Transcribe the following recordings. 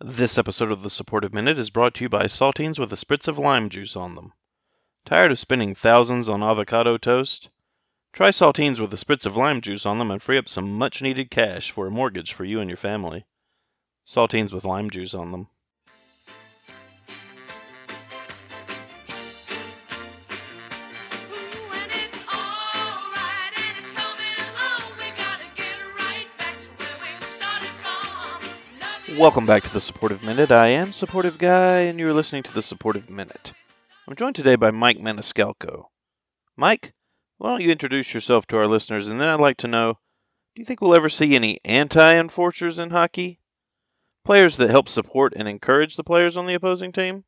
This episode of the Supportive Minute is brought to you by saltines with a spritz of lime juice on them. Tired of spending thousands on avocado toast? Try saltines with a spritz of lime juice on them and free up some much needed cash for a mortgage for you and your family. Saltines with lime juice on them. Welcome back to the Supportive Minute. I am Supportive Guy, and you're listening to the Supportive Minute. I'm joined today by Mike Maniscalco. Mike, why don't you introduce yourself to our listeners, and then I'd like to know do you think we'll ever see any anti enforcers in hockey? Players that help support and encourage the players on the opposing team?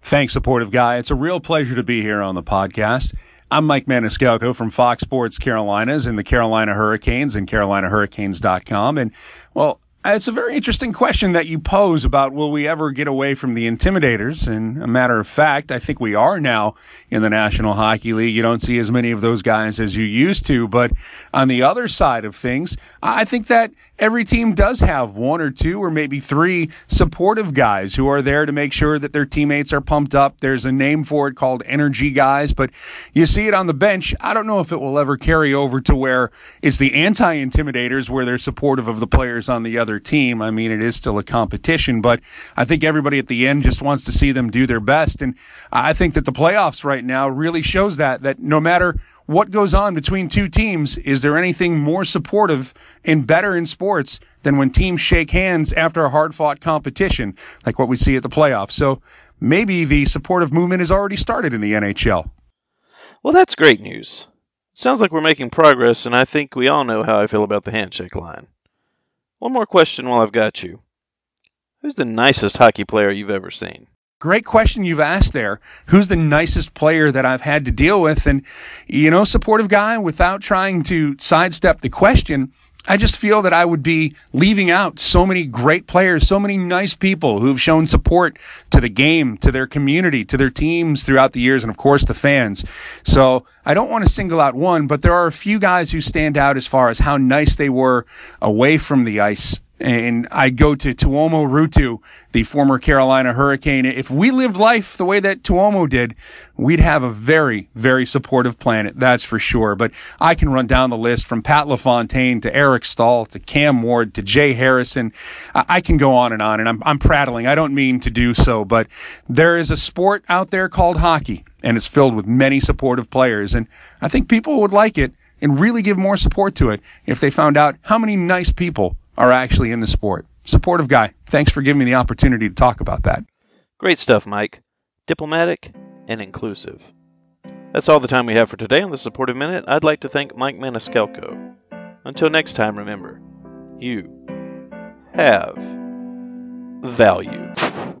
Thanks, supportive guy. It's a real pleasure to be here on the podcast. I'm Mike Maniscalco from Fox Sports Carolinas and the Carolina Hurricanes and CarolinaHurricanes.com. And, well, Uh, it's a very interesting question that you pose about will we ever get away from the intimidators? And a matter of fact, I think we are now in the National Hockey League. You don't see as many of those guys as you used to. But on the other side of things, I think that every team does have one or two or maybe three supportive guys who are there to make sure that their teammates are pumped up. There's a name for it called energy guys, but you see it on the bench. I don't know if it will ever carry over to where it's the anti intimidators where they're supportive of the players on the other team. I mean, it is still a competition, but I think everybody at the end just wants to see them do their best. And I think that the playoffs right now really shows that, that no matter what goes on between two teams? Is there anything more supportive and better in sports than when teams shake hands after a hard fought competition, like what we see at the playoffs? So maybe the supportive movement has already started in the NHL. Well, that's great news. Sounds like we're making progress, and I think we all know how I feel about the handshake line. One more question while I've got you. Who's the nicest hockey player you've ever seen? Great question you've asked there. Who's the nicest player that I've had to deal with? And, you know, supportive guy, without trying to sidestep the question, I just feel that I would be leaving out so many great players, so many nice people who've shown support to the game, to their community, to their teams throughout the years, and of course the fans. So I don't want to single out one, but there are a few guys who stand out as far as how nice they were away from the ice and I go to Tuomo Ruutu, the former Carolina Hurricane. If we lived life the way that Tuomo did, we'd have a very, very supportive planet, that's for sure. But I can run down the list from Pat LaFontaine to Eric Staal to Cam Ward to Jay Harrison. I can go on and on, and I'm, I'm prattling. I don't mean to do so, but there is a sport out there called hockey, and it's filled with many supportive players, and I think people would like it and really give more support to it if they found out how many nice people are actually in the sport. Supportive guy. Thanks for giving me the opportunity to talk about that. Great stuff, Mike. Diplomatic and inclusive. That's all the time we have for today on the Supportive Minute. I'd like to thank Mike Maniscalco. Until next time, remember, you have value.